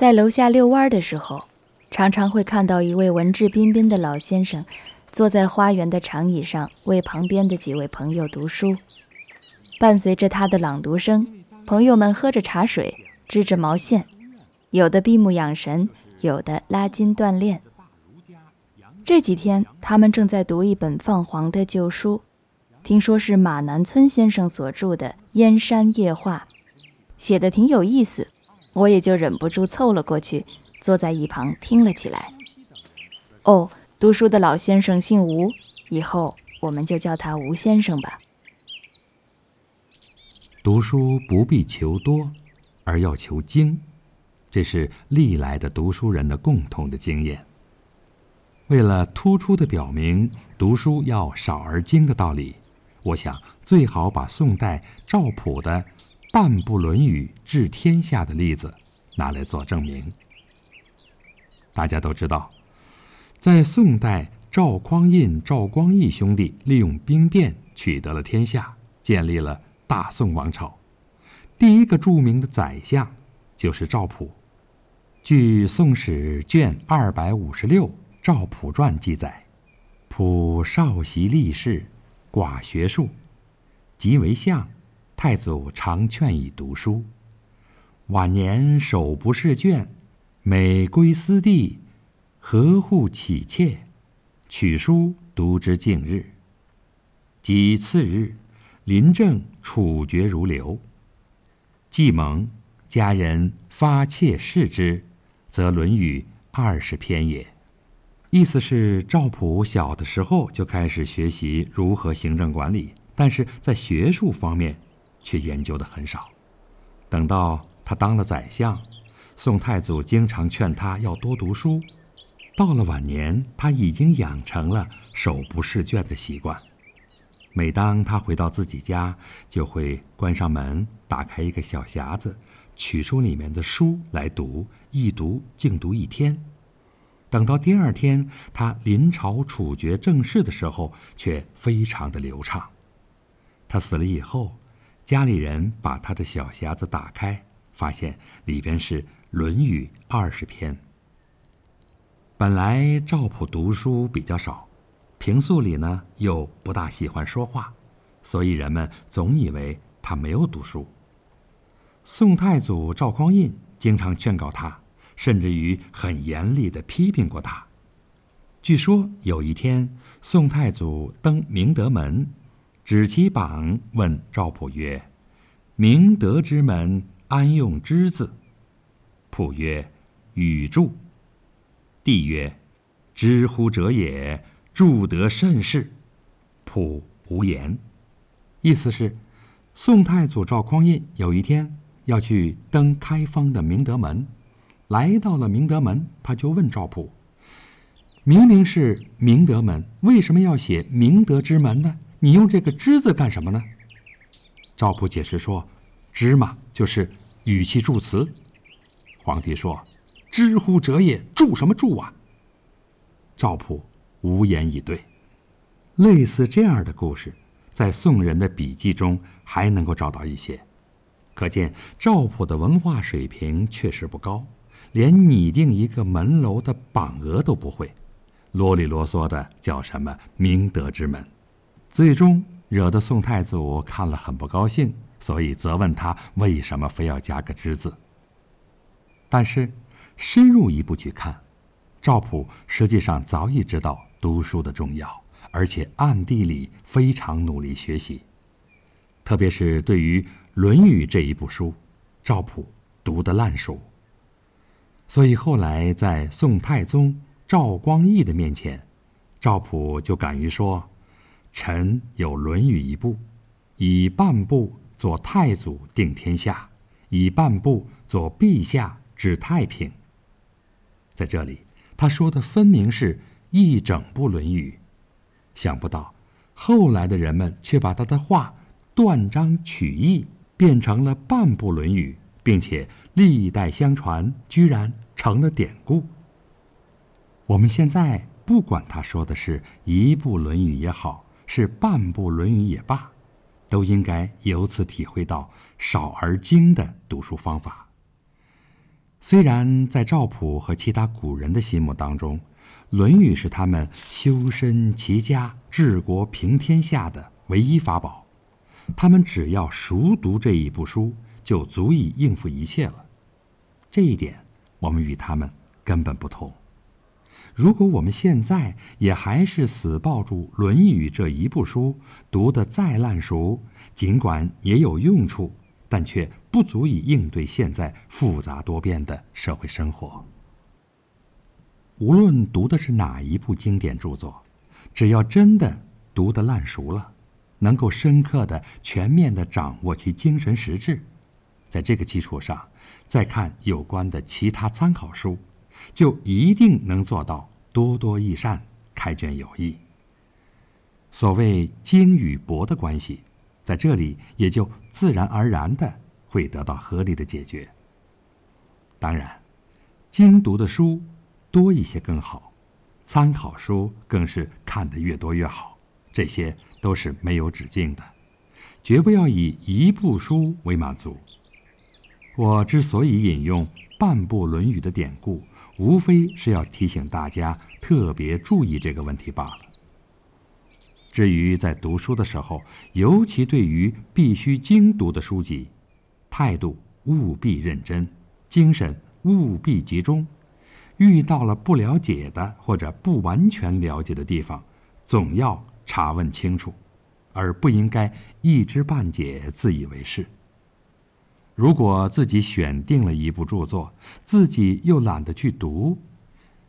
在楼下遛弯的时候，常常会看到一位文质彬彬的老先生，坐在花园的长椅上，为旁边的几位朋友读书。伴随着他的朗读声，朋友们喝着茶水，织着毛线，有的闭目养神，有的拉筋锻炼。这几天，他们正在读一本泛黄的旧书，听说是马南村先生所著的《燕山夜话》，写的挺有意思，我也就忍不住凑了过去，坐在一旁听了起来。哦，读书的老先生姓吴，以后我们就叫他吴先生吧。读书不必求多，而要求精，这是历来的读书人的共同的经验。为了突出的表明读书要少而精的道理，我想最好把宋代赵普的“半部论语治天下”的例子拿来做证明。大家都知道，在宋代，赵匡胤、赵光义兄弟利用兵变取得了天下，建立了大宋王朝。第一个著名的宰相就是赵普。据《宋史》卷二百五十六。赵普传记载，普少习立事，寡学术，即为相。太祖常劝以读书。晚年手不释卷，每归私地，合户乞妾，取书读之尽日。及次日，临政处决如流。既蒙家人发妾视之，则《论语》二十篇也。意思是赵普小的时候就开始学习如何行政管理，但是在学术方面却研究的很少。等到他当了宰相，宋太祖经常劝他要多读书。到了晚年，他已经养成了手不释卷的习惯。每当他回到自己家，就会关上门，打开一个小匣子，取出里面的书来读，一读竟读一天。等到第二天，他临朝处决正事的时候，却非常的流畅。他死了以后，家里人把他的小匣子打开，发现里边是《论语》二十篇。本来赵普读书比较少，平素里呢又不大喜欢说话，所以人们总以为他没有读书。宋太祖赵匡胤经常劝告他。甚至于很严厉的批评过他。据说有一天，宋太祖登明德门，指其榜问赵普曰：“明德之门，安用之字？”普曰：“禹注。”帝曰：“知乎者也，注得甚是。”普无言。意思是，宋太祖赵匡胤有一天要去登开封的明德门。来到了明德门，他就问赵普：“明明是明德门，为什么要写明德之门呢？你用这个之字干什么呢？”赵普解释说：“之嘛，就是语气助词。”皇帝说：“知乎者也，助什么助啊？”赵普无言以对。类似这样的故事，在宋人的笔记中还能够找到一些，可见赵普的文化水平确实不高。连拟定一个门楼的榜额都不会，啰里啰嗦的叫什么明德之门，最终惹得宋太祖看了很不高兴，所以责问他为什么非要加个之字。但是深入一步去看，赵普实际上早已知道读书的重要，而且暗地里非常努力学习，特别是对于《论语》这一部书，赵普读得烂熟。所以后来在宋太宗赵光义的面前，赵普就敢于说：“臣有《论语》一部，以半部做太祖定天下，以半部做陛下治太平。”在这里，他说的分明是一整部《论语》，想不到后来的人们却把他的话断章取义，变成了半部《论语》。并且历代相传，居然成了典故。我们现在不管他说的是一部《论语》也好，是半部《论语》也罢，都应该由此体会到少而精的读书方法。虽然在赵普和其他古人的心目当中，《论语》是他们修身齐家、治国平天下的唯一法宝，他们只要熟读这一部书，就足以应付一切了。这一点，我们与他们根本不同。如果我们现在也还是死抱住《论语》这一部书，读得再烂熟，尽管也有用处，但却不足以应对现在复杂多变的社会生活。无论读的是哪一部经典著作，只要真的读得烂熟了，能够深刻的、全面的掌握其精神实质，在这个基础上，再看有关的其他参考书。就一定能做到多多益善、开卷有益。所谓精与博的关系，在这里也就自然而然的会得到合理的解决。当然，精读的书多一些更好，参考书更是看得越多越好。这些都是没有止境的，绝不要以一部书为满足。我之所以引用半部《论语》的典故。无非是要提醒大家特别注意这个问题罢了。至于在读书的时候，尤其对于必须精读的书籍，态度务必认真，精神务必集中。遇到了不了解的或者不完全了解的地方，总要查问清楚，而不应该一知半解、自以为是。如果自己选定了一部著作，自己又懒得去读，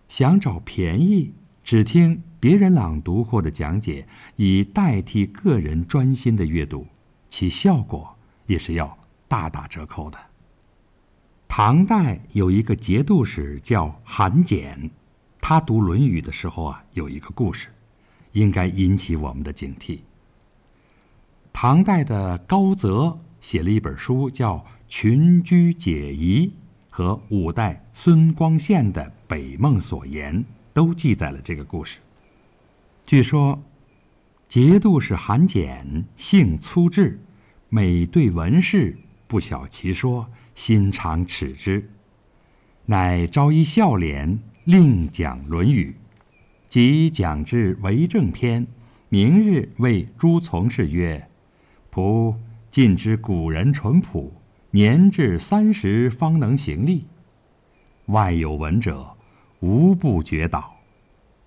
想找便宜，只听别人朗读或者讲解，以代替个人专心的阅读，其效果也是要大打折扣的。唐代有一个节度使叫韩简，他读《论语》的时候啊，有一个故事，应该引起我们的警惕。唐代的高泽写了一本书，叫。群居解疑和五代孙光宪的《北梦所言》都记载了这个故事。据说，节度使韩简性粗志，每对文士不晓其说，心常耻之，乃招一笑脸，另讲《论语》，即讲至为政篇，明日谓诸从事曰：“仆尽知古人淳朴。”年至三十方能行立，外有闻者，无不觉倒。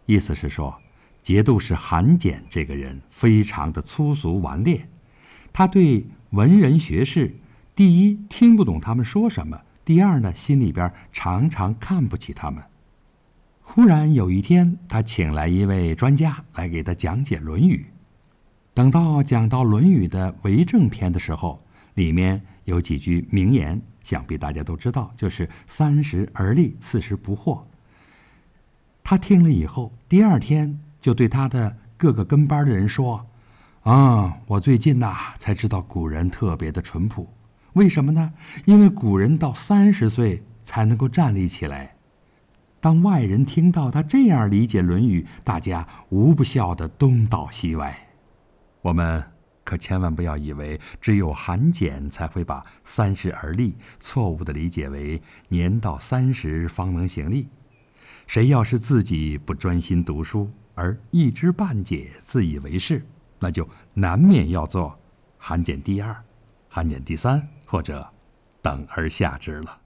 意思是说，节度使韩简这个人非常的粗俗顽劣，他对文人学士，第一听不懂他们说什么，第二呢，心里边常常看不起他们。忽然有一天，他请来一位专家来给他讲解《论语》，等到讲到《论语》的为政篇的时候，里面。有几句名言，想必大家都知道，就是“三十而立，四十不惑”。他听了以后，第二天就对他的各个跟班的人说：“啊，我最近呐才知道古人特别的淳朴，为什么呢？因为古人到三十岁才能够站立起来。”当外人听到他这样理解《论语》，大家无不笑得东倒西歪。我们。可千万不要以为只有韩简才会把“三十而立”错误的理解为年到三十方能行立。谁要是自己不专心读书而一知半解、自以为是，那就难免要做韩简第二、韩简第三或者等而下之了。